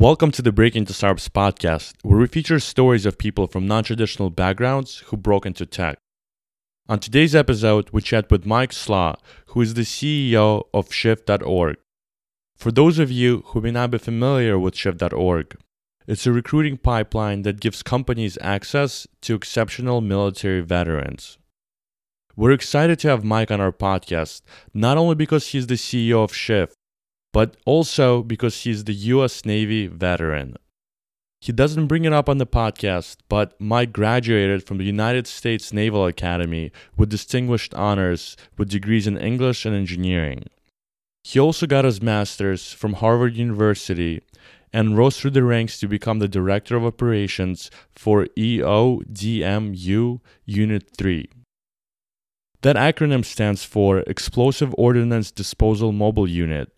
Welcome to the Break into Startups podcast, where we feature stories of people from non traditional backgrounds who broke into tech. On today's episode, we chat with Mike Slagh, who is the CEO of Shift.org. For those of you who may not be familiar with Shift.org, it's a recruiting pipeline that gives companies access to exceptional military veterans. We're excited to have Mike on our podcast, not only because he's the CEO of Shift, but also because he's the US Navy veteran. He doesn't bring it up on the podcast, but Mike graduated from the United States Naval Academy with distinguished honors with degrees in English and engineering. He also got his master's from Harvard University and rose through the ranks to become the Director of Operations for EODMU Unit 3. That acronym stands for Explosive Ordnance Disposal Mobile Unit,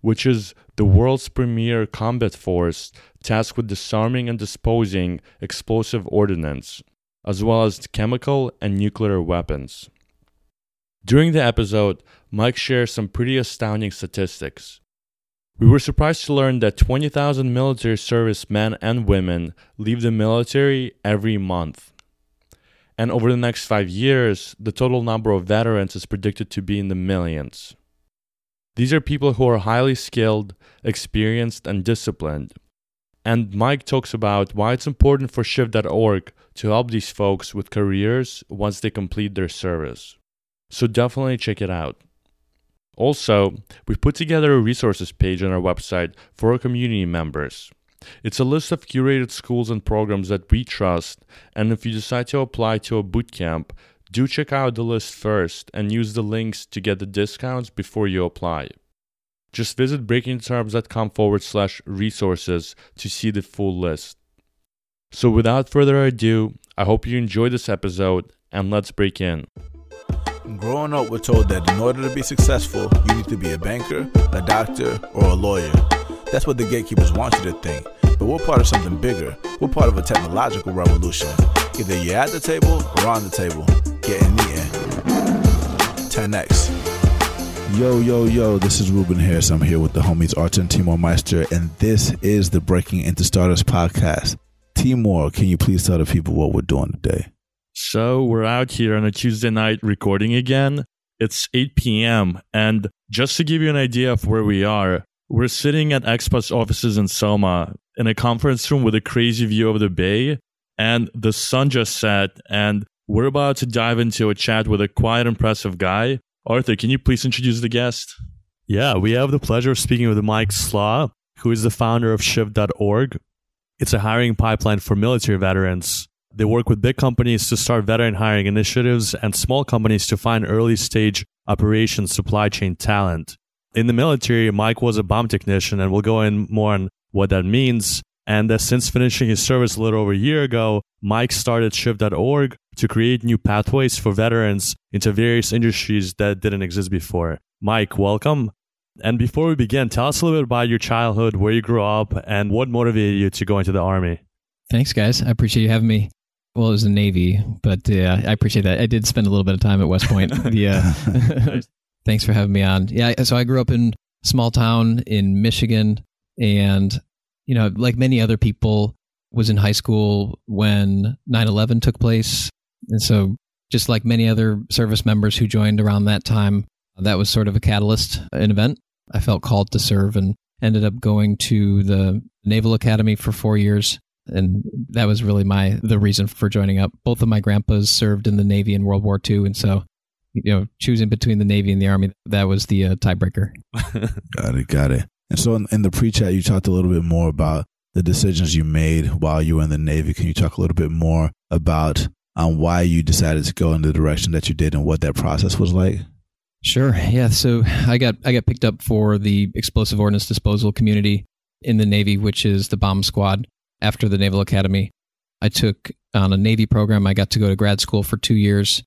which is the world's premier combat force tasked with disarming and disposing explosive ordnance, as well as chemical and nuclear weapons. During the episode, Mike shares some pretty astounding statistics. We were surprised to learn that 20,000 military service men and women leave the military every month. And over the next five years, the total number of veterans is predicted to be in the millions. These are people who are highly skilled, experienced, and disciplined. And Mike talks about why it's important for Shift.org to help these folks with careers once they complete their service. So definitely check it out. Also, we've put together a resources page on our website for our community members. It's a list of curated schools and programs that we trust, and if you decide to apply to a bootcamp, do check out the list first and use the links to get the discounts before you apply. Just visit breakingterms.com forward slash resources to see the full list. So, without further ado, I hope you enjoy this episode and let's break in. Growing up, we're told that in order to be successful, you need to be a banker, a doctor, or a lawyer. That's what the gatekeepers want you to think. But we're part of something bigger. We're part of a technological revolution. Either you're at the table or on the table. Getting eaten. Eh? 10x. Yo, yo, yo, this is Ruben Harris. I'm here with the homies Artur Timur Meyster, and this is the Breaking Into Startups podcast. Timur, can you please tell the people what we're doing today? So, we're out here on a Tuesday night recording again. It's 8 p.m. And just to give you an idea of where we are, we're sitting at XPO's offices in Soma in a conference room with a crazy view of the bay, and the sun just set, and we're about to dive into a chat with a quite impressive guy. Arthur, can you please introduce the guest? Yeah, we have the pleasure of speaking with Mike Slagh, who is the founder of Shift.org. It's a hiring pipeline for military veterans. They work with big companies to start veteran hiring initiatives and small companies to find early stage operations supply chain talent. In the military, Mike was a bomb technician, and we'll go in more on what that means. And uh, since finishing his service a little over a year ago, Mike started Shift.org to create new pathways for veterans into various industries that didn't exist before. Mike, welcome. And before we begin, tell us a little bit about your childhood, where you grew up, and what motivated you to go into the Army. Thanks, guys. I appreciate you having me. Well, it was the Navy, but uh, I appreciate that. I did spend a little bit of time at West Point. yeah. Thanks for having me on. Yeah, so I grew up in small town in Michigan, and you know, like many other people, was in high school when 9/11 took place, and so just like many other service members who joined around that time, that was sort of a catalyst, an event. I felt called to serve and ended up going to the Naval Academy for four years. And that was really my the reason for joining up. Both of my grandpas served in the Navy in World War II, and so you know, choosing between the Navy and the Army, that was the uh, tiebreaker. got it, got it. And so in, in the pre-chat, you talked a little bit more about the decisions you made while you were in the Navy. Can you talk a little bit more about um, why you decided to go in the direction that you did and what that process was like? Sure. Yeah. So I got I got picked up for the explosive ordnance disposal community in the Navy, which is the bomb squad after the Naval Academy. I took on a Navy program. I got to go to grad school for two years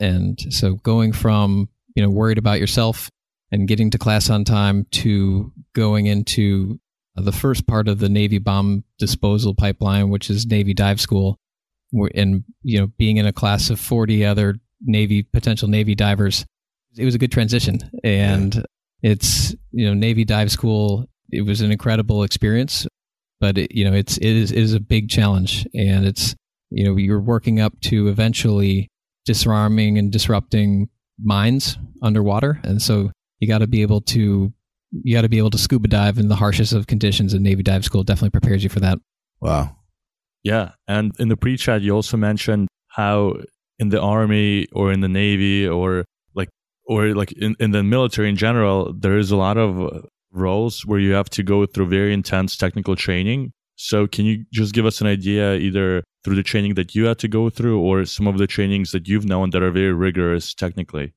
and so going from, you know, worried about yourself and getting to class on time to going into the first part of the Navy bomb disposal pipeline, which is Navy dive school, and, you know, being in a class of 40 other Navy, potential Navy divers, it was a good transition. And yeah. it's, you know, Navy dive school, it was an incredible experience. but it, you know, it's it is, it is a big challenge, and it's you know you're working up to eventually disarming and disrupting mines underwater, and so you got to be able to you got to be able to scuba dive in the harshest of conditions, and Navy Dive School definitely prepares you for that. Wow. Yeah, and in the pre-chat, you also mentioned how in the army or in the navy or like or like in, in the military in general, there is a lot of roles where you have to go through very intense technical training. So can you just give us an idea either through the training that you had to go through or some of the trainings that you've known that are very rigorous technically?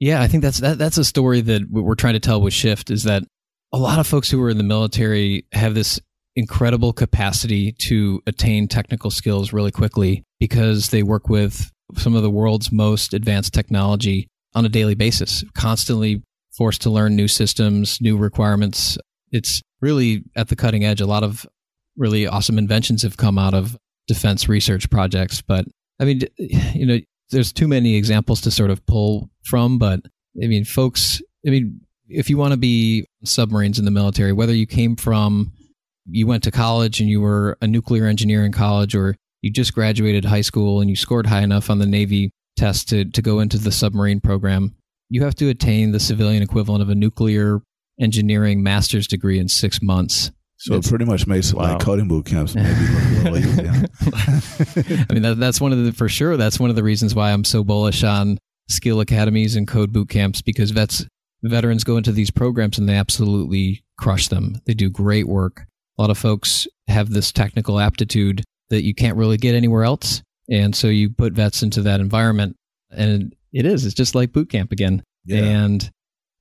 Yeah, I think that's that, that's a story that we're trying to tell with Shift is that a lot of folks who are in the military have this incredible capacity to attain technical skills really quickly because they work with some of the world's most advanced technology on a daily basis, constantly forced to learn new systems, new requirements. It's really at the cutting edge. A lot of really awesome inventions have come out of defense research projects. But I mean, you know, there's too many examples to sort of pull from. But I mean, folks, I mean, if you want to be submarines in the military, whether you came from, you went to college and you were a nuclear engineer in college, or you just graduated high school and you scored high enough on the Navy test to, to go into the submarine program, you have to attain the civilian equivalent of a nuclear engineering master's degree in six months. So it's, it pretty much makes wow. like coding boot camps maybe look a little I mean, that, that's one of the, for sure, that's one of the reasons why I'm so bullish on skill academies and code boot camps because vets, veterans go into these programs and they absolutely crush them. They do great work. A lot of folks have this technical aptitude that you can't really get anywhere else. And so you put vets into that environment and it is, it's just like boot camp again. Yeah. And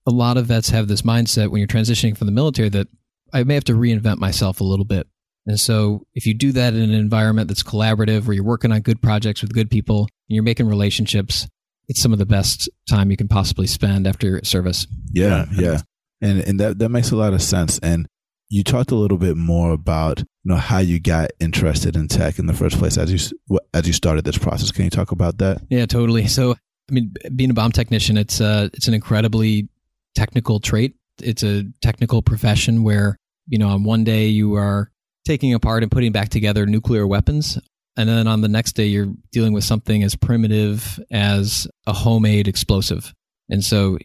a lot of vets have this mindset when you're transitioning from the military that I may have to reinvent myself a little bit. And so if you do that in an environment that's collaborative where you're working on good projects with good people and you're making relationships, it's some of the best time you can possibly spend after service. Yeah, yeah. And and that that makes a lot of sense. And you talked a little bit more about you know how you got interested in tech in the first place as you as you started this process. Can you talk about that? Yeah, totally. So, I mean, being a bomb technician, it's uh, it's an incredibly technical trait. It's a technical profession where you know on one day you are taking apart and putting back together nuclear weapons, and then on the next day you're dealing with something as primitive as a homemade explosive. And so,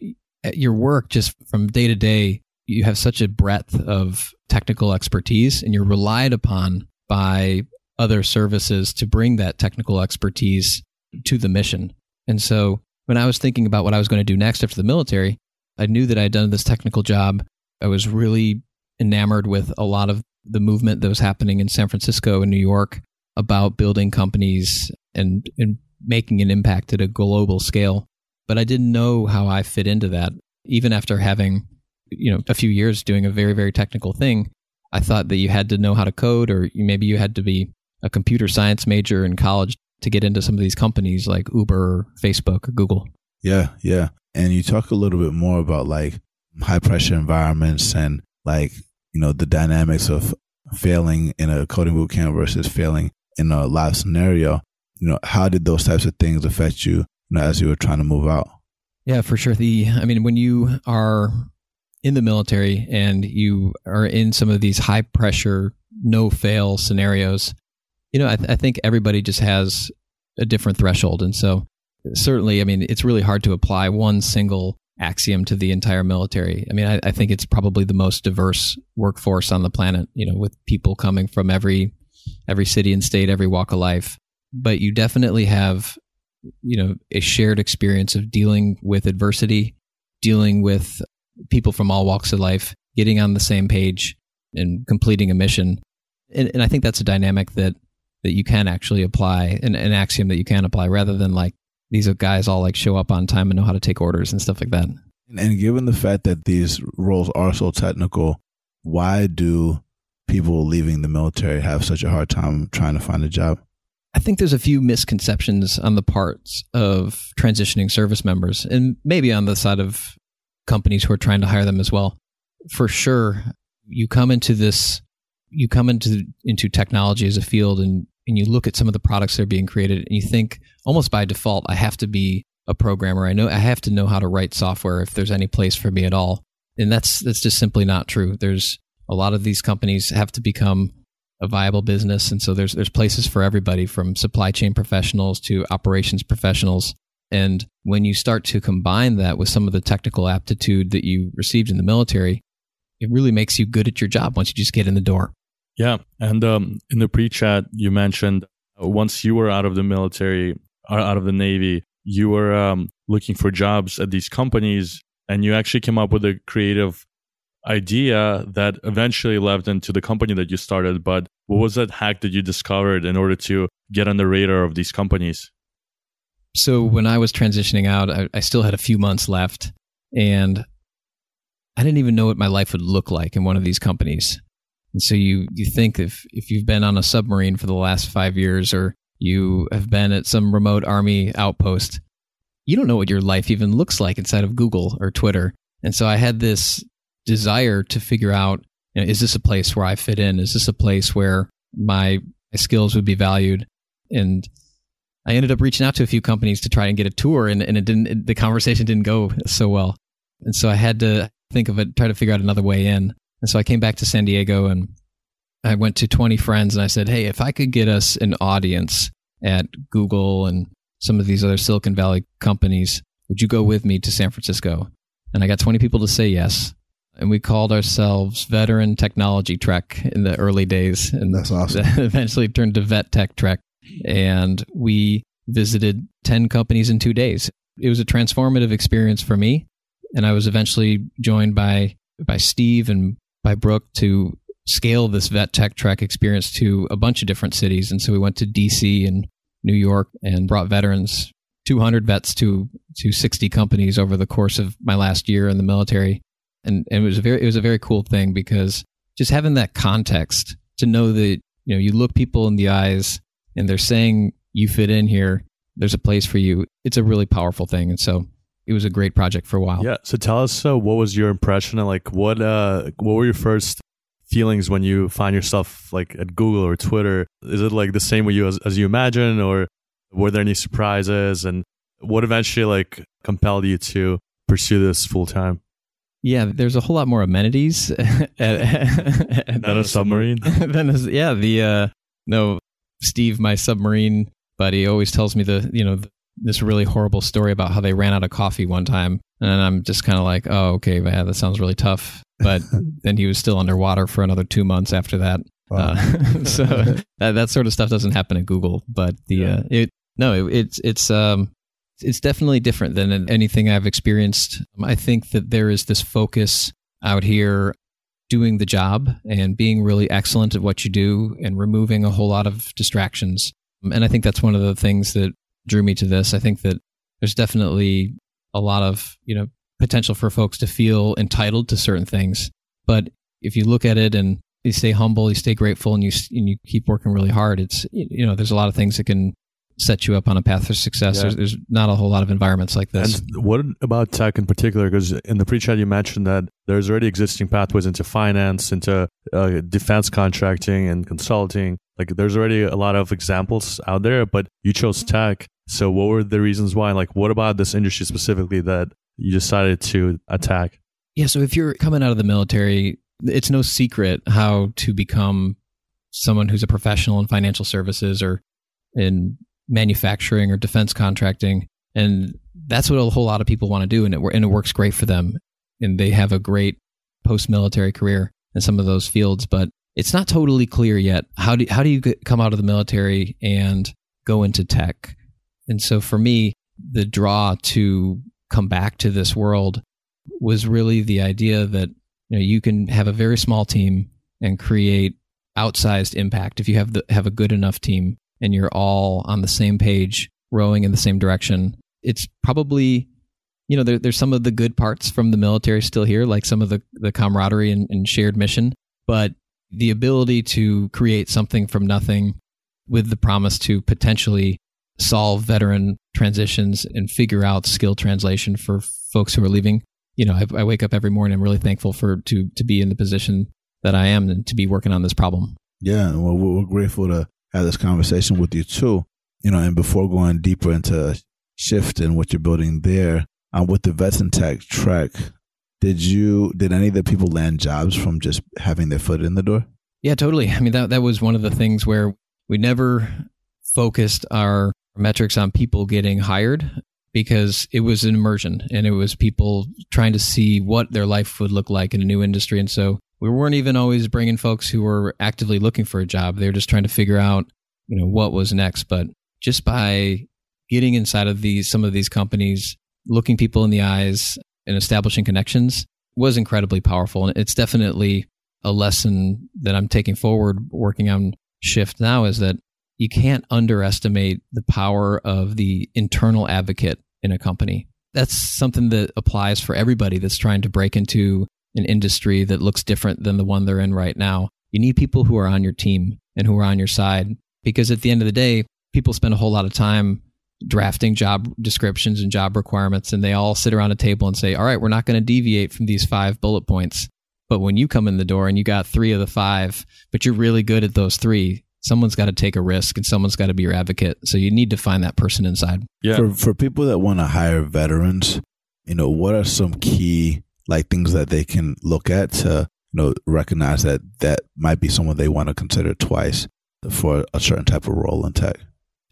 eh, your work just from day to day you have such a breadth of technical expertise and you're relied upon by other services to bring that technical expertise to the mission. And so when I was thinking about what I was going to do next after the military, I knew that I had done this technical job. I was really enamored with a lot of the movement that was happening in San Francisco and New York about building companies and, and making an impact at a global scale. But I didn't know how I fit into that, even after having you know a few years doing a very very technical thing i thought that you had to know how to code or maybe you had to be a computer science major in college to get into some of these companies like uber or facebook or google yeah yeah and you talk a little bit more about like high pressure environments and like you know the dynamics of failing in a coding boot camp versus failing in a live scenario. You know how did those types of things affect you, you know, as you were trying to move out? Yeah for sure. The i mean when you are in the military and you are in some of these high pressure, no fail scenarios, you know, I, th- I, think everybody just has a different threshold. And so, certainly, I mean, it's really hard to apply one single axiom to the entire military. I mean, I, I think it's probably the most diverse workforce on the planet, you know, with people coming from every every city and state, every walk of life. But you definitely have, you know, a shared experience of dealing with adversity, dealing with people from all walks of life getting on the same page and completing a mission. And, and I think that's a dynamic that that you can actually apply, an, an axiom that you can apply, rather than like these guys all like show up on time and know how to take orders and stuff like that. And given the fact that these roles are so technical, why do people leaving the military have such a hard time trying to find a job? I think there's a few misconceptions on the parts of transitioning service members, and maybe on the side of companies who are trying to hire them as well. For sure, you come into this, you come into into technology as a field, and and you look at some of the products that are being created, and you think almost by default, I have to be a programmer. I know I have to know how to write software if there's any place for me at all. And that's that's just simply not true. There's a lot of these companies have to become a viable business. And so there's there's places for everybody from supply chain professionals to operations professionals. And when you start to combine that with some of the technical aptitude that you received in the military, it really makes you good at your job once you just get in the door. Yeah. And um, in the pre chat, you mentioned uh, once you were out of the military, out of the Navy, you were um, looking for jobs at these companies and you actually came up with a creative idea that eventually led into the company that you started. But what was that hack that you discovered in order to get on the radar of these companies? So when I was transitioning out, I, I still had a few months left, and I didn't even know what my life would look like in one of these companies. And so you you think if if you've been on a submarine for the last five years, or you have been at some remote army outpost, you don't know what your life even looks like inside of Google or Twitter. And so I had this desire to figure out you know, is this a place where I fit in? Is this a place where my, skills would be valued? And I ended up reaching out to a few companies to try and get a tour, and, and it didn't. It, the conversation didn't go so well, and so I had to think of it, try to figure out another way in. And so I came back to San Diego, and I went to 20 friends, and I said, "Hey, if I could get us an audience at Google and some of these other Silicon Valley companies, would you go with me to San Francisco?" And I got 20 people to say yes and we called ourselves Veteran Technology Trek in the early days, and that's awesome. Eventually turned to Vet Tech Trek, and we visited ten companies in two days. It was a transformative experience for me, and I was eventually joined by by Steve and by Brooke to scale this Vet Tech Trek experience to a bunch of different cities. And so we went to DC and New York and brought veterans, 200 vets to to 60 companies over the course of my last year in the military. And, and it was a very it was a very cool thing because just having that context to know that you know you look people in the eyes and they're saying you fit in here. There's a place for you. It's a really powerful thing. And so it was a great project for a while. Yeah so tell us uh, what was your impression and like what uh what were your first feelings when you find yourself like at google or twitter? Is it like the same with you as, as you imagine or were there any surprises? And what eventually like compelled you to pursue this full time yeah, there's a whole lot more amenities. At, at, than a submarine. than a, yeah, the uh, no, Steve, my submarine buddy, always tells me the you know this really horrible story about how they ran out of coffee one time, and I'm just kind of like, oh, okay, yeah, that sounds really tough. But then he was still underwater for another two months after that. Wow. Uh, so that, that sort of stuff doesn't happen at Google, but the yeah. uh, it no, it, it's it's um it's definitely different than anything I've experienced. I think that there is this focus out here doing the job and being really excellent at what you do and removing a whole lot of distractions. And I think that's one of the things that drew me to this. I think that there's definitely a lot of, you know, potential for folks to feel entitled to certain things. But if you look at it and you stay humble, you stay grateful, and you and you keep working really hard, it's you know there's a lot of things that can set you up on a path for success. Yeah. There's, there's, not a whole lot of environments like this. And what about tech in particular? Because in the pre-chat you mentioned that there's already existing pathways into finance, into uh, defense contracting and consulting. Like there's already a lot of examples out there, but you chose tech. So what were the reasons why? Like what about this industry specifically that you decided to attack? Yeah. So if you're coming out of the military, it's no secret how to become someone who's a professional in financial services or in manufacturing or defense contracting. And that's what a whole lot of people want to do. And it, and it works great for them. And they have a great post military career in some of those fields. But it's not totally clear yet. How do, how do you get, come out of the military and go into tech? And so for me, the draw to come back to this world was really the idea that you know you can have a very small team and create outsized impact if you have the have a good enough team and you're all on the same page, rowing in the same direction. It's probably, you know, there, there's some of the good parts from the military still here, like some of the, the camaraderie and, and shared mission, but the ability to create something from nothing with the promise to potentially solve veteran transitions and figure out skill translation for folks who are leaving. You know, I, I, wake up every morning. I'm really thankful for to to be in the position that I am and to be working on this problem. Yeah, well, we're grateful to have this conversation with you too. You know, and before going deeper into shift and what you're building there, um, with the Vets and Tech Trek, did you did any of the people land jobs from just having their foot in the door? Yeah, totally. I mean, that, that was one of the things where we never focused our metrics on people getting hired because it was an immersion and it was people trying to see what their life would look like in a new industry. And so we weren't even always bringing folks who were actively looking for a job. They were just trying to figure out, you know, what was next. But just by getting inside of these, some of these companies, looking people in the eyes and establishing connections was incredibly powerful. And it's definitely a lesson that I'm taking forward working on Shift now is that you can't underestimate the power of the internal advocate in a company. That's something that applies for everybody that's trying to break into an industry that looks different than the one they're in right now. You need people who are on your team and who are on your side because at the end of the day, people spend a whole lot of time drafting job descriptions and job requirements and they all sit around a table and say, "All right, we're not going to deviate from these five bullet points." But when you come in the door and you got 3 of the 5, but you're really good at those 3, someone's got to take a risk and someone's got to be your advocate. So you need to find that person inside. Yeah. For for people that want to hire veterans, you know, what are some key like things that they can look at to you know recognize that that might be someone they want to consider twice for a certain type of role in tech?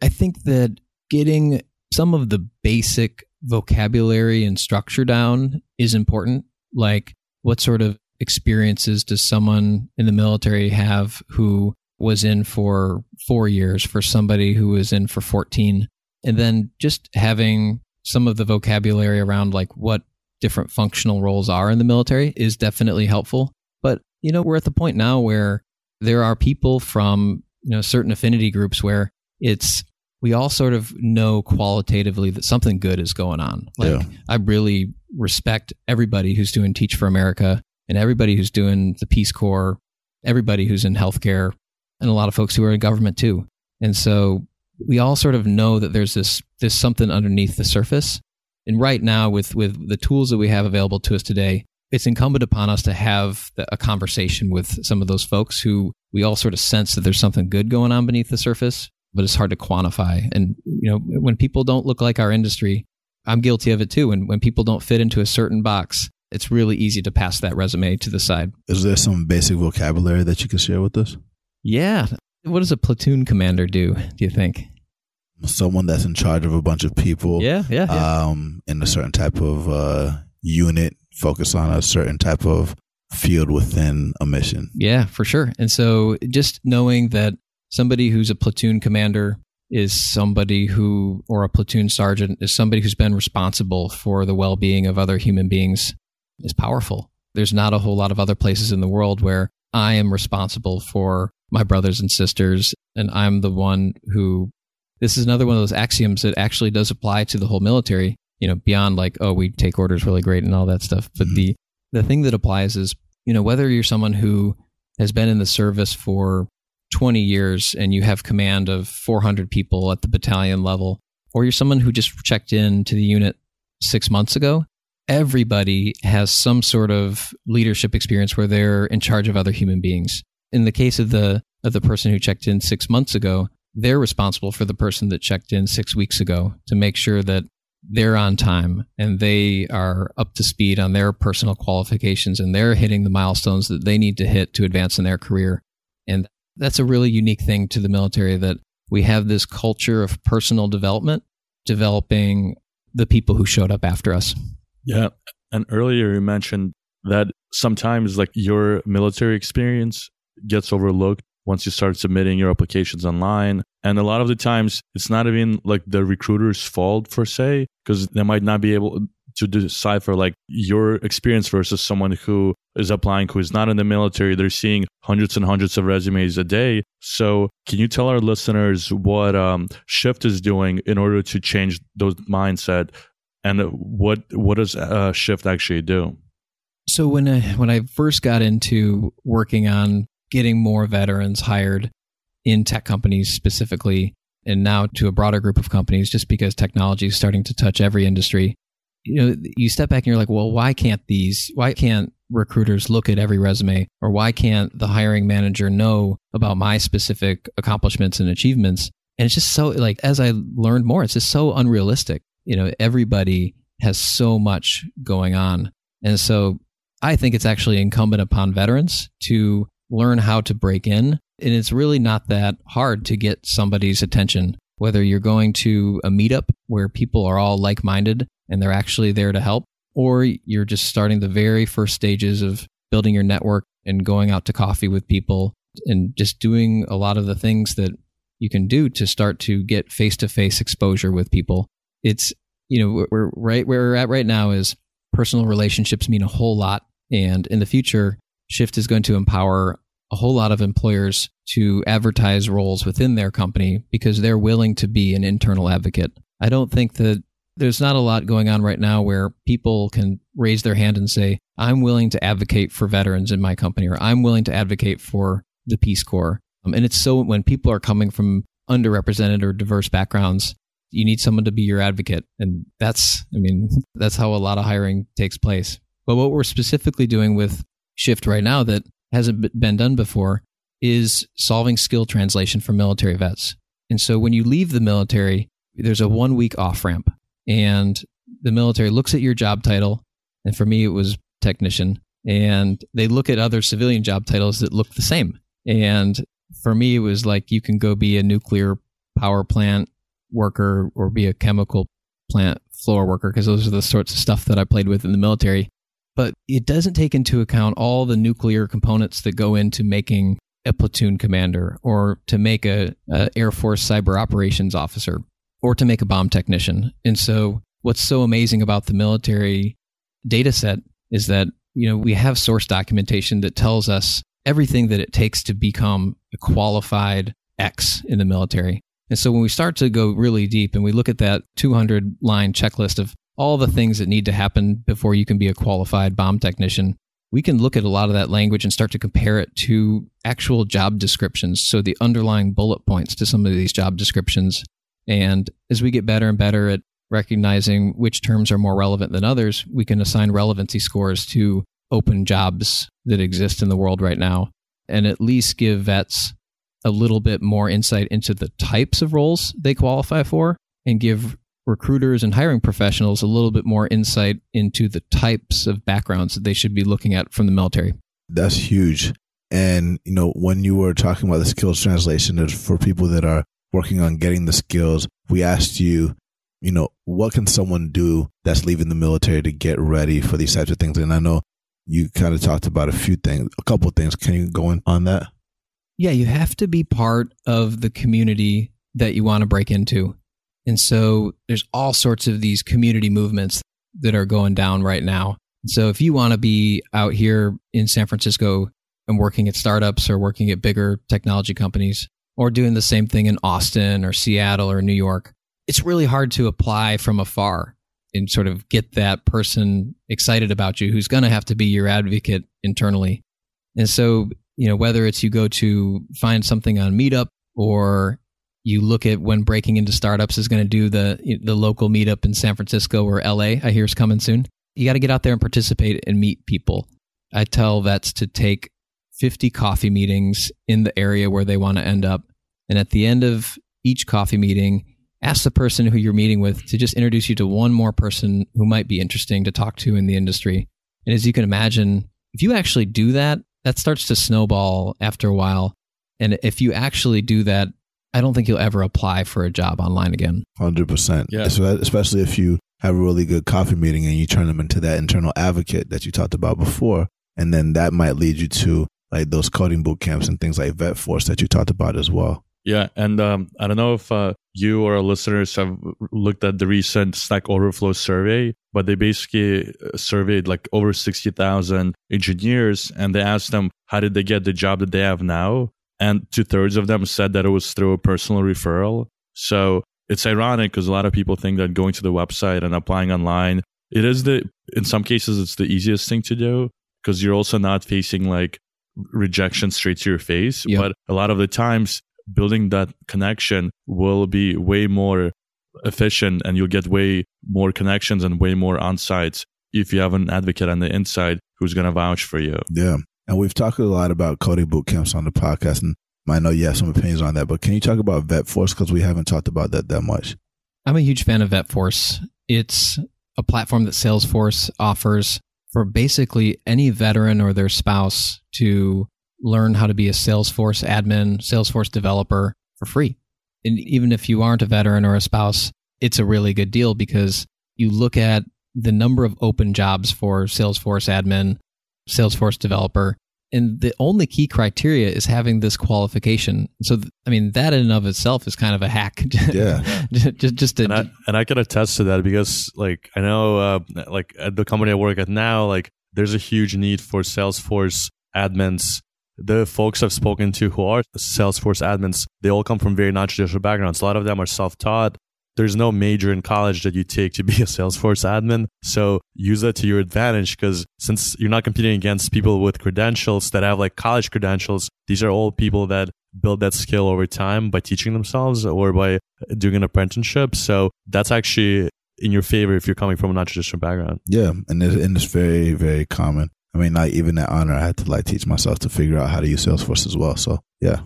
I think that getting some of the basic vocabulary and structure down is important. Like, what sort of experiences does someone in the military have who was in for four years for somebody who was in for 14. And then just having some of the vocabulary around like what different functional roles are in the military is definitely helpful. But, you know, we're at the point now where there are people from, you know, certain affinity groups where it's, we all sort of know qualitatively that something good is going on. Like, yeah. I really respect everybody who's doing Teach for America and everybody who's doing the Peace Corps, everybody who's in healthcare, and a lot of folks who are in government too. And so we all sort of know that there's this there's something underneath the surface. And right now, with with the tools that we have available to us today, it's incumbent upon us to have a conversation with some of those folks who we all sort of sense that there's something good going on beneath the surface, but it's hard to quantify. And you know, when people don't look like our industry, I'm guilty of it too. And when people don't fit into a certain box, it's really easy to pass that resume to the side. Is there some basic vocabulary that you can share with us? Yeah. What does a platoon commander do, do you think? Someone that's in charge of a bunch of people. Yeah, yeah. yeah. Um, in a certain type of uh, unit, focus on a certain type of field within a mission. Yeah, for sure. And so just knowing that somebody who's a platoon commander is somebody who, or a platoon sergeant, is somebody who's been responsible for the well being of other human beings is powerful. There's not a whole lot of other places in the world where I am responsible for my brothers and sisters, and I'm the one who. This is another one of those axioms that actually does apply to the whole military. You know, beyond like, oh, we take orders really great and all that stuff. But mm-hmm. the the thing that applies is, you know, whether you're someone who has been in the service for 20 years and you have command of 400 people at the battalion level, or you're someone who just checked in to the unit six months ago, everybody has some sort of leadership experience where they're in charge of other human beings in the case of the of the person who checked in six months ago, they're responsible for the person that checked in six weeks ago to make sure that they're on time and they are up to speed on their personal qualifications and they're hitting the milestones that they need to hit to advance in their career. And that's a really unique thing to the military that we have this culture of personal development, developing the people who showed up after us. Yeah. And earlier you mentioned that sometimes like your military experience gets overlooked once you start submitting your applications online. And a lot of the times, it's not even like the recruiter's fault per se, because they might not be able to decipher like your experience versus someone who is applying who is not in the military. They're seeing hundreds and hundreds of resumes a day. So, can you tell our listeners what um, Shift is doing in order to change those mindset, and what what does uh, Shift actually do? So when I when I first got into working on getting more veterans hired in tech companies specifically, and now to a broader group of companies, just because technology is starting to touch every industry. You know, you step back and you're like, well, why can't these, why can't recruiters look at every resume? Or why can't the hiring manager know about my specific accomplishments and achievements? And it's just so, like, as I learned more, it's just so unrealistic. You know, everybody has so much going on. And so I think it's actually incumbent upon veterans to learn how to break in. And it's really not that hard to get somebody's attention, whether you're going to a meetup where people are all like minded and they're actually there to help, or you're just starting the very first stages of building your network and going out to coffee with people and just doing a lot of the things that you can do to start to get face to face exposure with people. It's, you know, we're right where we're at right now is personal relationships mean a whole lot. And in the future, Shift is going to empower a whole lot of employers to advertise roles within their company because they're willing to be an internal advocate. I don't think that there's not a lot going on right now where people can raise their hand and say, I'm willing to advocate for veterans in my company, or I'm willing to advocate for the Peace Corps. Um, and it's so when people are coming from underrepresented or diverse backgrounds, you need someone to be your advocate. And that's, I mean, that's how a lot of hiring takes place. But what we're specifically doing with Shift right now that hasn't been done before is solving skill translation for military vets. And so when you leave the military, there's a one week off ramp and the military looks at your job title. And for me, it was technician. And they look at other civilian job titles that look the same. And for me, it was like you can go be a nuclear power plant worker or be a chemical plant floor worker because those are the sorts of stuff that I played with in the military. But it doesn't take into account all the nuclear components that go into making a platoon commander or to make a, a Air Force cyber operations officer or to make a bomb technician. And so what's so amazing about the military data set is that you know we have source documentation that tells us everything that it takes to become a qualified X in the military. And so when we start to go really deep and we look at that 200 line checklist of all the things that need to happen before you can be a qualified bomb technician, we can look at a lot of that language and start to compare it to actual job descriptions. So the underlying bullet points to some of these job descriptions. And as we get better and better at recognizing which terms are more relevant than others, we can assign relevancy scores to open jobs that exist in the world right now and at least give vets a little bit more insight into the types of roles they qualify for and give recruiters and hiring professionals a little bit more insight into the types of backgrounds that they should be looking at from the military. That's huge. And, you know, when you were talking about the skills translation for people that are working on getting the skills, we asked you, you know, what can someone do that's leaving the military to get ready for these types of things? And I know you kind of talked about a few things, a couple of things. Can you go in on that? Yeah, you have to be part of the community that you want to break into. And so there's all sorts of these community movements that are going down right now. So if you want to be out here in San Francisco and working at startups or working at bigger technology companies or doing the same thing in Austin or Seattle or New York, it's really hard to apply from afar and sort of get that person excited about you who's going to have to be your advocate internally. And so, you know, whether it's you go to find something on Meetup or you look at when breaking into startups is going to do the the local meetup in San Francisco or LA, I hear is coming soon. You got to get out there and participate and meet people. I tell vets to take 50 coffee meetings in the area where they want to end up. And at the end of each coffee meeting, ask the person who you're meeting with to just introduce you to one more person who might be interesting to talk to in the industry. And as you can imagine, if you actually do that, that starts to snowball after a while. And if you actually do that, I don't think you'll ever apply for a job online again. 100%. Yeah. Especially if you have a really good coffee meeting and you turn them into that internal advocate that you talked about before. And then that might lead you to like those coding boot camps and things like Vet Force that you talked about as well. Yeah, and um, I don't know if uh, you or our listeners have looked at the recent Stack Overflow survey, but they basically uh, surveyed like over 60,000 engineers and they asked them how did they get the job that they have now. And two thirds of them said that it was through a personal referral. So it's ironic because a lot of people think that going to the website and applying online, it is the, in some cases, it's the easiest thing to do because you're also not facing like rejection straight to your face. Yep. But a lot of the times, building that connection will be way more efficient and you'll get way more connections and way more on sites if you have an advocate on the inside who's going to vouch for you. Yeah. And we've talked a lot about coding boot camps on the podcast, and I know you have some opinions on that, but can you talk about VetForce? Because we haven't talked about that that much. I'm a huge fan of VetForce. It's a platform that Salesforce offers for basically any veteran or their spouse to learn how to be a Salesforce admin, Salesforce developer for free. And even if you aren't a veteran or a spouse, it's a really good deal because you look at the number of open jobs for Salesforce admin, Salesforce developer, and the only key criteria is having this qualification. So, I mean, that in and of itself is kind of a hack. Yeah. just, just to, and I, and I can attest to that because like I know uh, like at the company I work at now like there's a huge need for Salesforce admins. The folks I've spoken to who are Salesforce admins, they all come from very non-traditional backgrounds. A lot of them are self-taught. There's no major in college that you take to be a Salesforce admin. So use that to your advantage because since you're not competing against people with credentials that have like college credentials, these are all people that build that skill over time by teaching themselves or by doing an apprenticeship. So that's actually in your favor if you're coming from a non-traditional background. Yeah, and it's, and it's very very common. I mean, like even at honor, I had to like teach myself to figure out how to use Salesforce as well. So yeah.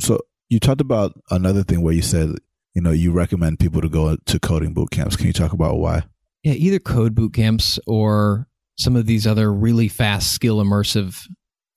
So you talked about another thing where you said you know you recommend people to go to coding boot camps. Can you talk about why? Yeah, either code boot camps or some of these other really fast skill immersive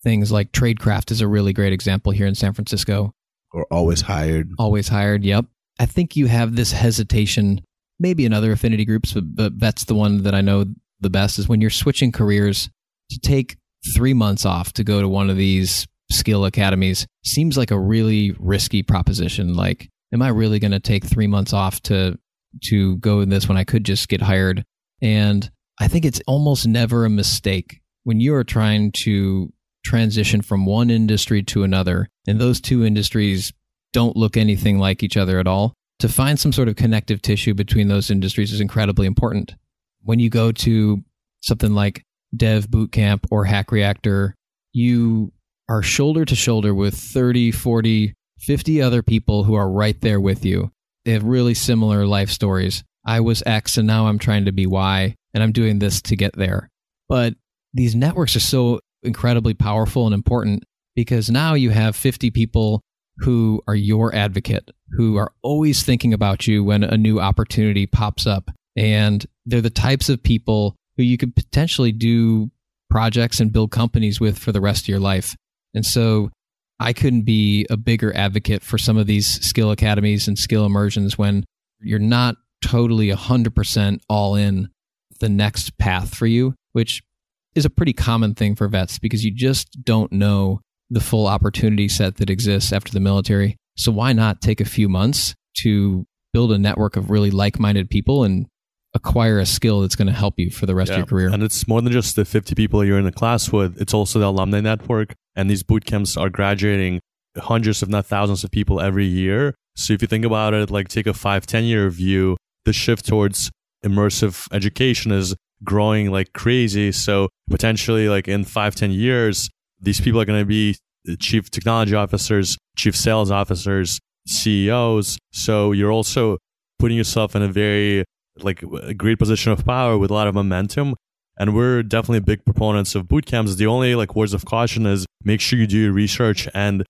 things like Tradecraft is a really great example here in San Francisco. Or always hired. AlwaysHired. Yep. I think you have this hesitation, maybe in other affinity groups, but, but that's the one that I know the best is when you're switching careers to take three months off to go to one of these skill academies seems like a really risky proposition. Like, am I really going to take three months off to to go in this when I could just get hired? And I think it's almost never a mistake when you are trying to transition from one industry to another, and those two industries don't look anything like each other at all. To find some sort of connective tissue between those industries is incredibly important. When you go to something like Dev Bootcamp or Hack Reactor, you are shoulder to shoulder with 30, 40, 50 other people who are right there with you. They have really similar life stories. I was X and now I'm trying to be Y and I'm doing this to get there. But these networks are so incredibly powerful and important because now you have 50 people who are your advocate, who are always thinking about you when a new opportunity pops up. And they're the types of people who you could potentially do projects and build companies with for the rest of your life. And so I couldn't be a bigger advocate for some of these skill academies and skill immersions when you're not totally 100% all in the next path for you, which is a pretty common thing for vets because you just don't know the full opportunity set that exists after the military. So why not take a few months to build a network of really like-minded people and acquire a skill that's going to help you for the rest yeah. of your career. And it's more than just the 50 people you're in the class with, it's also the alumni network. And these boot camps are graduating hundreds, if not thousands of people every year. So if you think about it, like take a five, 10 year view, the shift towards immersive education is growing like crazy. So potentially like in five, 10 years, these people are going to be chief technology officers, chief sales officers, CEOs. So you're also putting yourself in a very like a great position of power with a lot of momentum. And we're definitely big proponents of boot camps. The only like words of caution is make sure you do your research and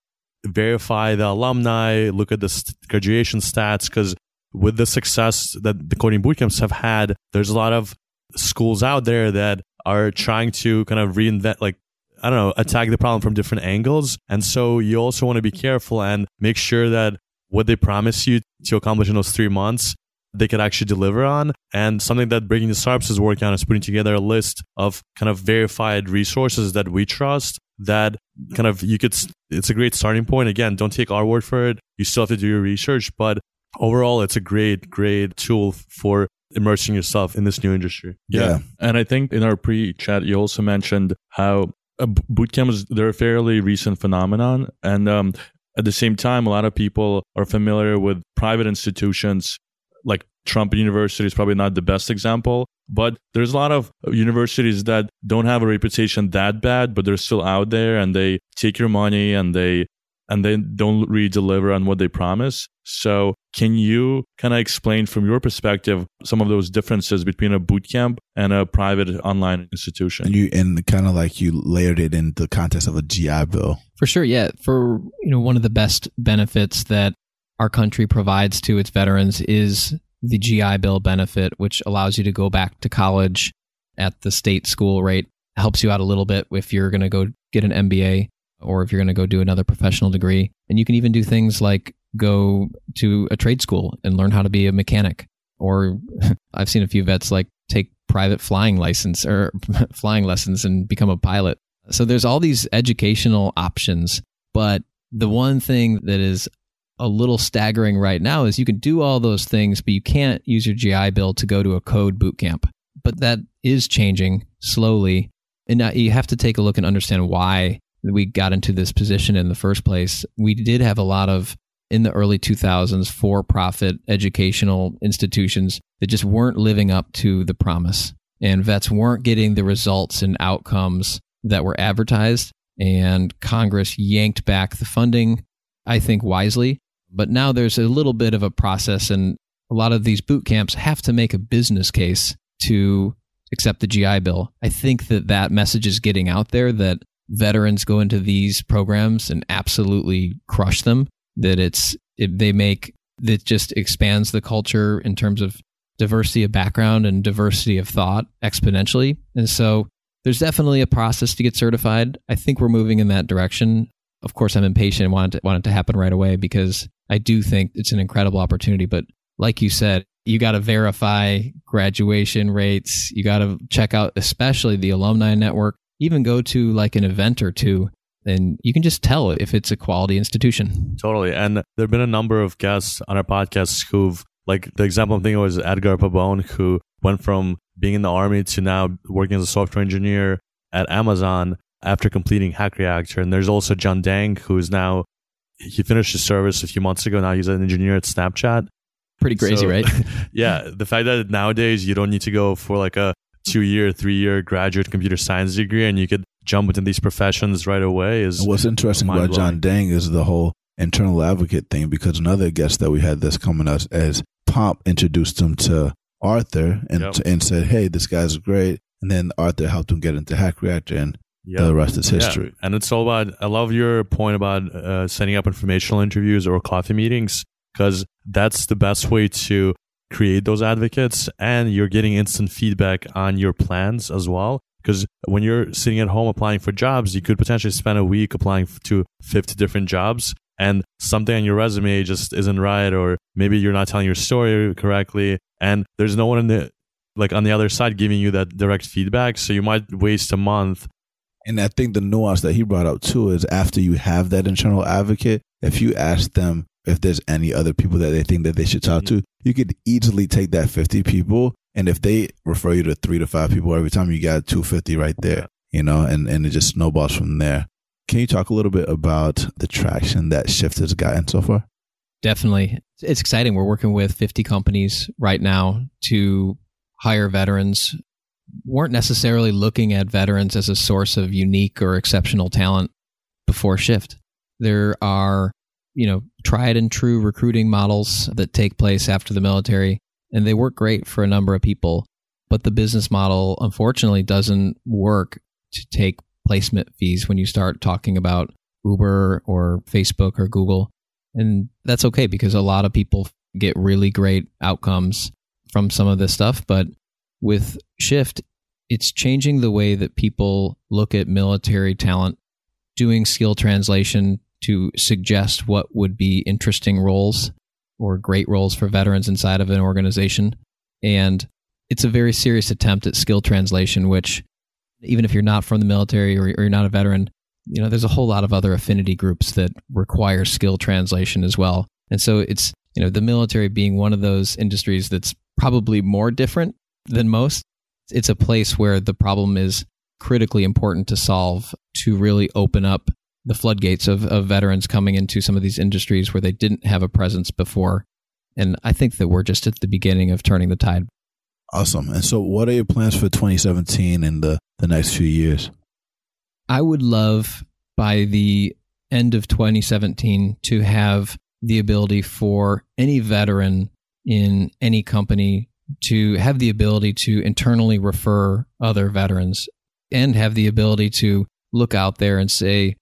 verify the alumni, look at the st- graduation stats, because with the success that the coding boot camps have had, there's a lot of schools out there that are trying to kind of reinvent, like, I don't know, attack the problem from different angles. And so you also want to be careful and make sure that what they promise you to accomplish in those three months they could actually deliver on. And something that Breaking Into Startups is working on is putting together a list of kind of verified resources that we trust that kind of you could, it's a great starting point. Again, don't take our word for it. You still have to do your research, but overall, it's a great, great tool for immersing yourself in this new industry. Yeah. yeah. And I think in our pre chat, you also mentioned how uh, boot camps, they're a fairly recent phenomenon. And um, at the same time, a lot of people are familiar with private institutions like Trump University is probably not the best example, but there's a lot of universities that don't have a reputation that bad, but they're still out there and they take your money and they and they don't really deliver on what they promise. So, can you kind of explain from your perspective some of those differences between a bootcamp and a private online institution? And you and kind of like you layered it in the context of a GI Bill. For sure, yeah. For you know, one of the best benefits that our country provides to its veterans is the GI Bill benefit, which allows you to go back to college at the state school rate, helps you out a little bit if you're going to go get an MBA or if you're going to go do another professional degree. And you can even do things like go to a trade school and learn how to be a mechanic. Or I've seen a few vets like take private flying license or flying lessons and become a pilot. So there's all these educational options, but the one thing that is a little staggering right now is you can do all those things, but you can't use your GI Bill to go to a code boot camp. But that is changing slowly. And you have to take a look and understand why we got into this position in the first place. We did have a lot of, in the early 2000s, for profit educational institutions that just weren't living up to the promise. And vets weren't getting the results and outcomes that were advertised. And Congress yanked back the funding, I think wisely. But now there's a little bit of a process, and a lot of these boot camps have to make a business case to accept the GI Bill. I think that that message is getting out there that veterans go into these programs and absolutely crush them. That it's it, they make that just expands the culture in terms of diversity of background and diversity of thought exponentially. And so there's definitely a process to get certified. I think we're moving in that direction. Of course, I'm impatient and want it, want it to happen right away because I do think it's an incredible opportunity. But like you said, you got to verify graduation rates. You got to check out, especially the alumni network. Even go to like an event or two, and you can just tell if it's a quality institution. Totally. And there have been a number of guests on our podcast who've, like, the example I'm thinking of was Edgar Pabon, who went from being in the army to now working as a software engineer at Amazon after completing Hack Reactor. And there's also John Dang, who's now he finished his service a few months ago. Now he's an engineer at Snapchat. Pretty crazy, so, right? yeah. The fact that nowadays you don't need to go for like a two year, three year graduate computer science degree and you could jump into these professions right away is. And what's interesting about John Dang is the whole internal advocate thing because another guest that we had that's coming us as Pomp introduced him to Arthur and yep. and said, "Hey, this guy's great." And then Arthur helped him get into Hack Reactor, and Yep. The rest is history. Yeah. And it's all about, I love your point about uh, setting up informational interviews or coffee meetings because that's the best way to create those advocates and you're getting instant feedback on your plans as well. Because when you're sitting at home applying for jobs, you could potentially spend a week applying to 50 different jobs and something on your resume just isn't right or maybe you're not telling your story correctly and there's no one in the like on the other side giving you that direct feedback so you might waste a month and I think the nuance that he brought up too is after you have that internal advocate, if you ask them if there's any other people that they think that they should talk mm-hmm. to, you could easily take that 50 people. And if they refer you to three to five people every time, you got 250 right there, you know, and, and it just snowballs from there. Can you talk a little bit about the traction that Shift has gotten so far? Definitely. It's exciting. We're working with 50 companies right now to hire veterans weren't necessarily looking at veterans as a source of unique or exceptional talent before shift. There are, you know, tried and true recruiting models that take place after the military, and they work great for a number of people. But the business model, unfortunately, doesn't work to take placement fees when you start talking about Uber or Facebook or Google. And that's okay because a lot of people get really great outcomes from some of this stuff. But with Shift, it's changing the way that people look at military talent, doing skill translation to suggest what would be interesting roles or great roles for veterans inside of an organization. And it's a very serious attempt at skill translation, which, even if you're not from the military or, you're not a veteran, you know, there's a whole lot of other affinity groups that require skill translation as well. And so it's, you know, the military being one of those industries that's probably more different than most. It's a place where the problem is critically important to solve to really open up the floodgates of, of veterans coming into some of these industries where they didn't have a presence before. And I think that we're just at the beginning of turning the tide. Awesome. And so, what are your plans for 2017 and the, the next few years? I would love by the end of 2017 to have the ability for any veteran in any company to have the ability to internally refer other veterans and have the ability to look out there and say,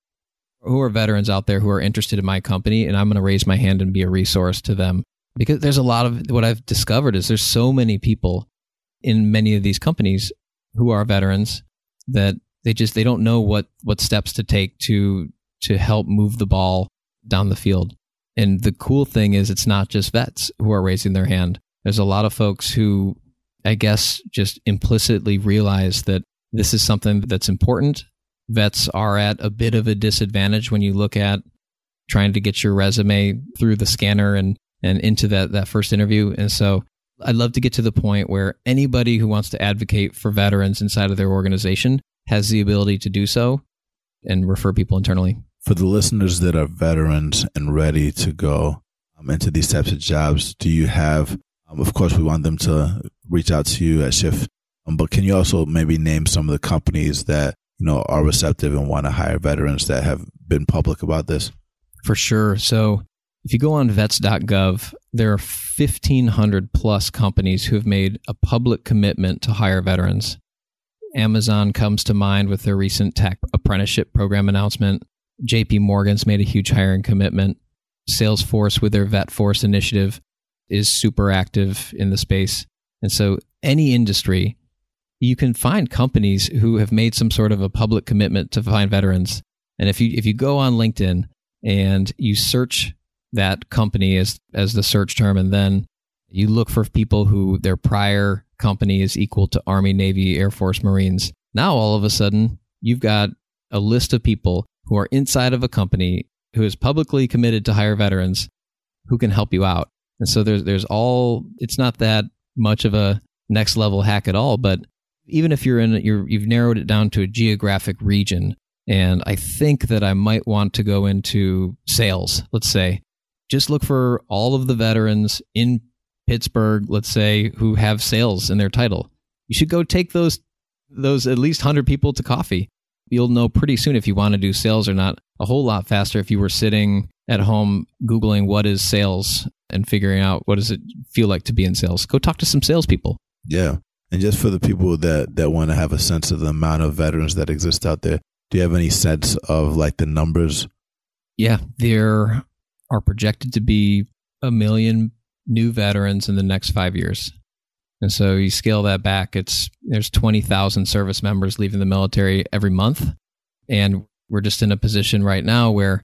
who are veterans out there who are interested in my company? And I'm going to raise my hand and be a resource to them. Because there's a lot of what I've discovered is there's so many people in many of these companies who are veterans that they just they don't know what what steps to take to to help move the ball down the field. And the cool thing is, it's not just vets who are raising their hand. There's a lot of folks who, I guess, just implicitly realize that this is something that's important. Vets are at a bit of a disadvantage when you look at trying to get your resume through the scanner and, and into that, that first interview. And so I'd love to get to the point where anybody who wants to advocate for veterans inside of their organization has the ability to do so and refer people internally. For the listeners that are veterans and ready to go um, into these types of jobs, do you have, um, of course, we want them to reach out to you at Shift, um, but can you also maybe name some of the companies that, you know, are receptive and want to hire veterans that have been public about this? For sure. So if you go on vets.gov, there are 1,500 plus companies who have made a public commitment to hire veterans. Amazon comes to mind with their recent tech apprenticeship program announcement. JP Morgan's made a huge hiring commitment. Salesforce, with their VetForce initiative, is super active in the space. And so, any industry, you can find companies who have made some sort of a public commitment to find veterans. And if you if you go on LinkedIn and you search that company as as the search term, and then you look for people who their prior company is equal to Army, Navy, Air Force, Marines. Now all of a sudden, you've got a list of people who are inside of a company who is publicly committed to hire veterans who can help you out. And so there's there's all it's not that much of a next level hack at all, but even if you're in you're you've narrowed it down to a geographic region and I think that I might want to go into sales, let's say. Just look for all of the veterans in Pittsburgh, let's say, who have sales in their title. You should go take those those at least 100 people to coffee. You'll know pretty soon if you want to do sales or not. A whole lot faster if you were sitting at home googling what is sales and figuring out what does it feel like to be in sales. Go talk to some salespeople. Yeah. And just for the people that that want to have a sense of the amount of veterans that exist out there, do you have any sense of like the numbers? Yeah, there are projected to be a million new veterans in the next five years. And so you scale that back, it's there's 20,000 service members leaving the military every month. And we're just in a position right now where,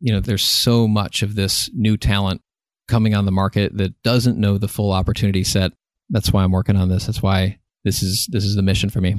you know, there's so much of this new talent coming on the market that doesn't know the full opportunity set. That's why I'm working on this. That's why this is this is the mission for me.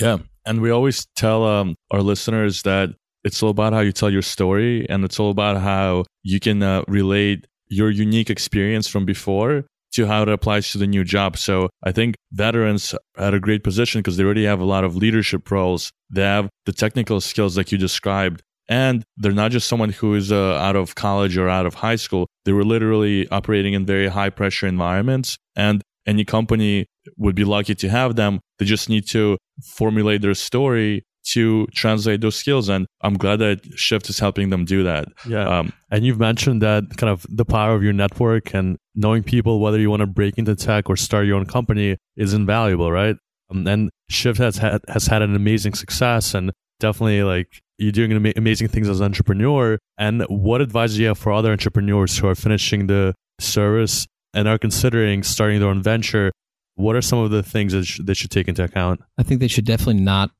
Yeah. And we always tell um, our listeners that it's all about how you tell your story and it's all about how you can uh, relate your unique experience from before to how it applies to the new job. So I think veterans are at a great position because they already have a lot of leadership roles. They have the technical skills like you described. And they're not just someone who is uh, out of college or out of high school. They were literally operating in very high pressure environments. And any company would be lucky to have them. They just need to formulate their story to translate those skills. And I'm glad that Shift is helping them do that. Yeah. Um, and you've mentioned that kind of the power of your network and knowing people, whether you want to break into tech or start your own company, is invaluable, right? Um, and Shift has had, has had an amazing success and definitely like you're doing ama- amazing things as an entrepreneur. And what advice do you have for other entrepreneurs who are finishing the service and are considering starting their own venture? What are some of the things that sh- they should take into account? I think they should definitely not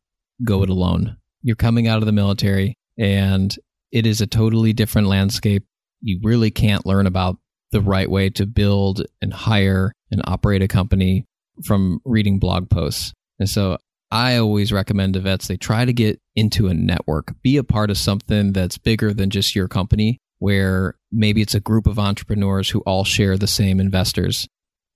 go it alone. You're coming out of the military and it is a totally different landscape. You really can't learn about the right way to build and hire and operate a company from reading blog posts. And so I always recommend to vets they try to get into a network, be a part of something that's bigger than just your company, where maybe it's a group of entrepreneurs who all share the same investors.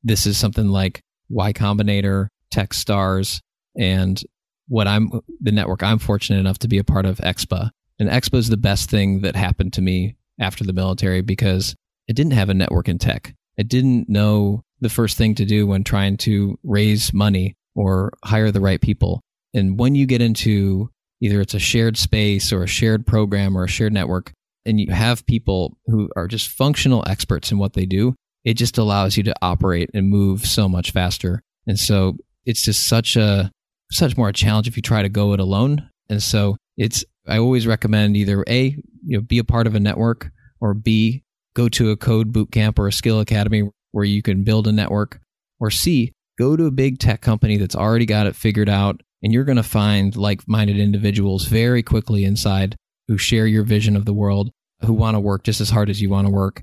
This is something like Y Combinator, Techstars, and what I'm the network I'm fortunate enough to be a part of Expa. And Expa is the best thing that happened to me after the military because it didn't have a network in tech. It didn't know the first thing to do when trying to raise money or hire the right people. And when you get into either it's a shared space or a shared program or a shared network, and you have people who are just functional experts in what they do, it just allows you to operate and move so much faster. And so it's just such a such more a challenge if you try to go it alone. And so it's I always recommend either A, you know, be a part of a network or B, go to a code boot camp or a skill academy where you can build a network or C, go to a big tech company that's already got it figured out and you're going to find like-minded individuals very quickly inside who share your vision of the world, who want to work just as hard as you want to work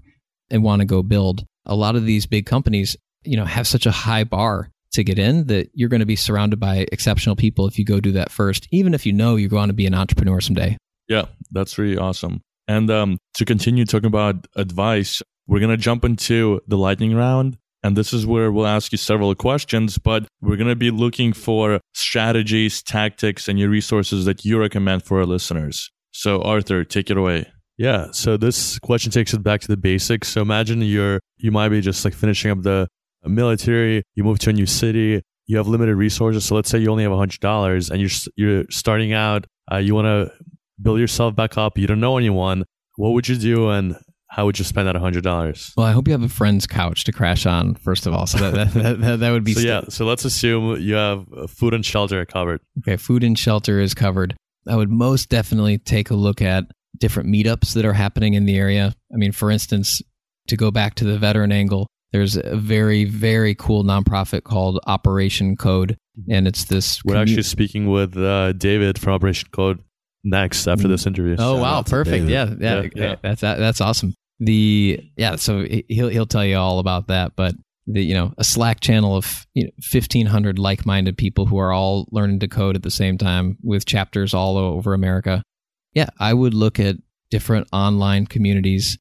and want to go build. A lot of these big companies, you know, have such a high bar to get in that you're going to be surrounded by exceptional people if you go do that first, even if you know you're going to be an entrepreneur someday. Yeah, that's really awesome. And um, to continue talking about advice, we're going to jump into the lightning round. And this is where we'll ask you several questions, but we're going to be looking for strategies, tactics, and your resources that you recommend for our listeners. So, Arthur, take it away. Yeah. So this question takes it back to the basics. So imagine you're you might be just like finishing up the military. You move to a new city. You have limited resources. So let's say you only have hundred dollars, and you're you're starting out. Uh, you want to build yourself back up. You don't know anyone. What would you do, and how would you spend that hundred dollars? Well, I hope you have a friend's couch to crash on first of all. So that that, that, that would be. So yeah. So let's assume you have food and shelter covered. Okay, food and shelter is covered. I would most definitely take a look at different meetups that are happening in the area. I mean, for instance, to go back to the veteran angle, there's a very, very cool nonprofit called Operation Code. And it's this. We're commu- actually speaking with uh, David from Operation Code next after this interview. Oh, Shout wow. Perfect. Yeah, yeah, yeah, yeah. That's, that's awesome. The, yeah, so he'll, he'll tell you all about that. But the you know a slack channel of you know, 1500 like-minded people who are all learning to code at the same time with chapters all over america yeah, I would look at different online communities.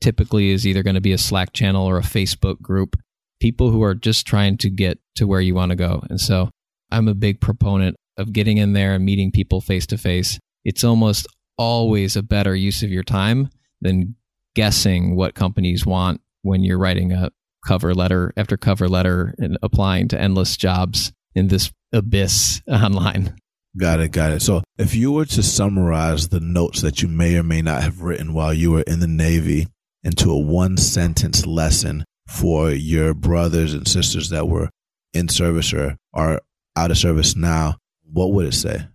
Typically, is either going to be a Slack channel or a Facebook group. People who are just trying to get to where you want to go. And so, I'm a big proponent of getting in there and meeting people face to face. It's almost always a better use of your time than guessing what companies want when you're writing a cover letter after cover letter and applying to endless jobs in this abyss online. Got it, got it. So if you were to summarize the notes that you may or may not have written while you were in the Navy into a one sentence lesson for your brothers and sisters that were in service or are out of service now, what would it say?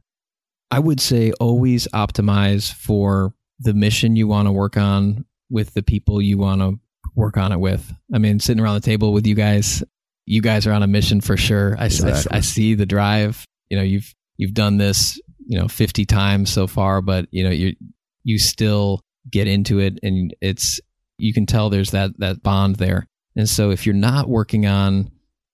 I would say always optimize for the mission you want to work on with the people you want to work on it with. I mean, sitting around the table with you guys, you guys are on a mission for sure. I, exactly. I, I see the drive. You know, you've you've done this, you know, 50 times so far, but you know, you you still get into it and it's you can tell there's that that bond there. And so if you're not working on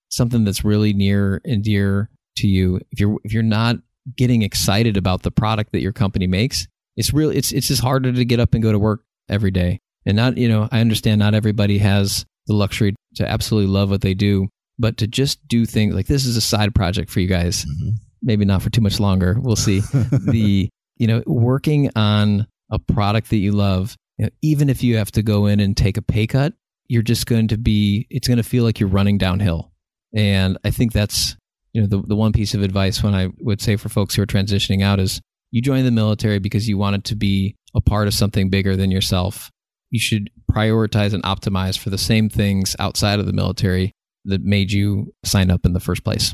something that's really near and dear to you, if you're if you're not getting excited about the product that your company makes, it's really it's it's just harder to get up and go to work every day. And not, you know, I understand not everybody has the luxury to absolutely love what they do, but to just do things like this is a side project for you guys. Mm-hmm maybe not for too much longer. We'll see. the you know working on a product that you love, you know, even if you have to go in and take a pay cut, you're just going to be. It's going to feel like you're running downhill. And I think that's you know the the one piece of advice when I would say for folks who are transitioning out is you join the military because you wanted to be a part of something bigger than yourself. You should prioritize and optimize for the same things outside of the military that made you sign up in the first place.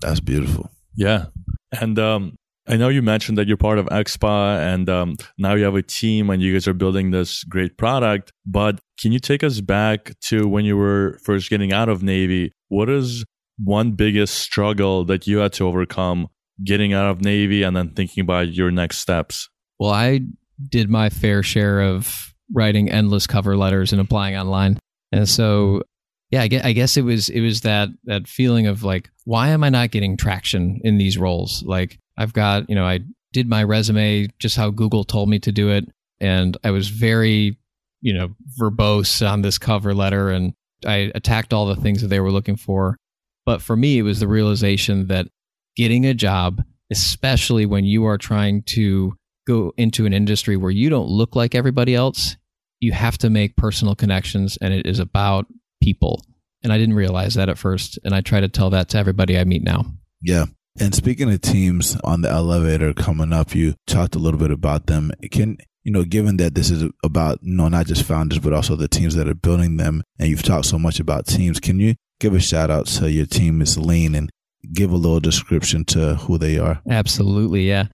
That's beautiful. Yeah. And um, I know you mentioned that you're part of Expa and um, now you have a team and you guys are building this great product. But can you take us back to when you were first getting out of Navy? What is one biggest struggle that you had to overcome getting out of Navy and then thinking about your next steps? Well, I did my fair share of writing endless cover letters and applying online. And so yeah, I guess, I guess it was it was that that feeling of like, why am I not getting traction in these roles? Like, I've got you know, I did my resume just how Google told me to do it, and I was very you know verbose on this cover letter, and I attacked all the things that they were looking for. But for me, it was the realization that getting a job, especially when you are trying to go into an industry where you don't look like everybody else, you have to make personal connections, and it is about people. And I didn't realize that at first. And I try to tell that to everybody I meet now. Yeah. And speaking of teams on the elevator coming up, you talked a little bit about them. Can you know, given that this is about you know not just founders but also the teams that are building them, and you've talked so much about teams, can you give a shout out to your team is Lean and give a little description to who they are? Absolutely, yeah.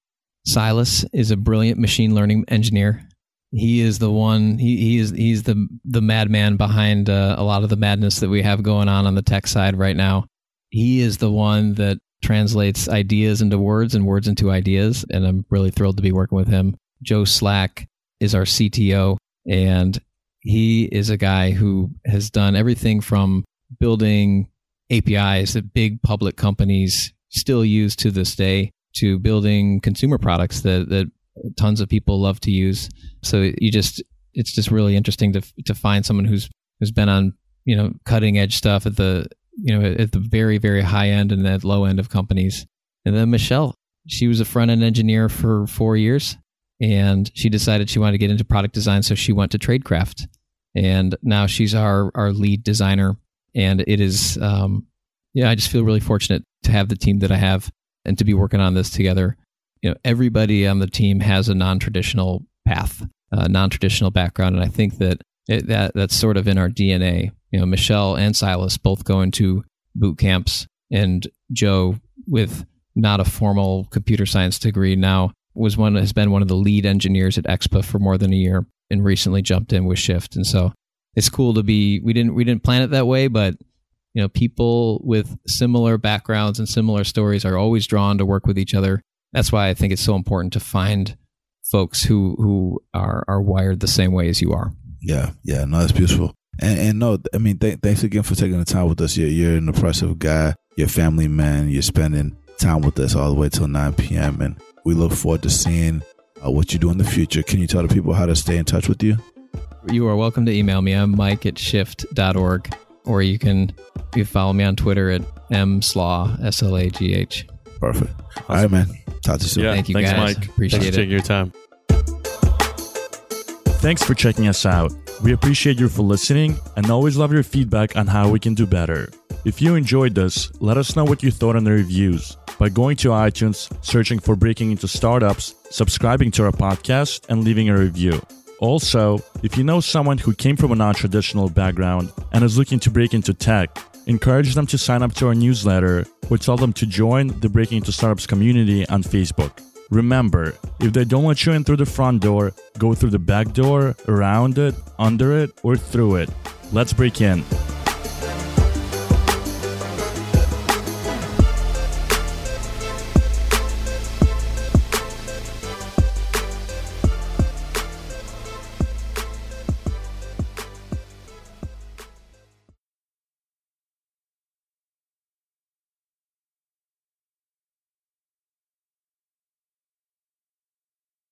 Silas is a brilliant machine learning engineer. He is the one he, he is he's the the madman behind uh, a lot of the madness that we have going on on the tech side right now. He is the one that translates ideas into words and words into ideas and i'm really thrilled to be working with him. Joe Slack is our CTO, and he is a guy who has done everything from building APIs that big public companies still use to this day to building consumer products that, that tons of people love to use. So you just it's just really interesting to to find someone who's who's been on you know cutting edge stuff at the you know at the very very high end and at low end of companies. And then Michelle, she was a front end engineer for four years, and she decided she wanted to get into product design, so she went to Tradecraft, and now she's our our lead designer. And it is, um, yeah, I just feel really fortunate to have the team that I have and to be working on this together. You know, everybody on the team has a non traditional path, a non traditional background, and I think that it, that that's sort of in our DNA. You know, Michelle and Silas both go into boot camps, and Joe with not a formal computer science degree now was one has been one of the lead engineers at Expa for more than a year and recently jumped in with Shift. And so it's cool to be we didn't we didn't plan it that way, but you know, people with similar backgrounds and similar stories are always drawn to work with each other. That's why I think it's so important to find folks who who are are wired the same way as you are. Yeah, yeah, no, that's beautiful. And, and no, I mean, th- thanks again for taking the time with us. You're, you're an impressive guy. You're a family man. You're spending time with us all the way till 9 p.m. And we look forward to seeing uh, what you do in the future. Can you tell the people how to stay in touch with you? You are welcome to email me. I'm mike at shift.org, or you can you follow me on Twitter at mslagh, S L A G H. Perfect. Awesome. All right, man. Talk to you soon. Yeah, Thank you, thanks, guys. Mike. Appreciate thanks it. taking your time. Thanks for checking us out. We appreciate you for listening and always love your feedback on how we can do better. If you enjoyed this, let us know what you thought in the reviews by going to iTunes, searching for Breaking into Startups, subscribing to our podcast, and leaving a review. Also, if you know someone who came from a non traditional background and is looking to break into tech, encourage them to sign up to our newsletter or tell them to join the Breaking into Startups community on Facebook. Remember, if they don't let you in through the front door, go through the back door, around it, under it, or through it. Let's break in.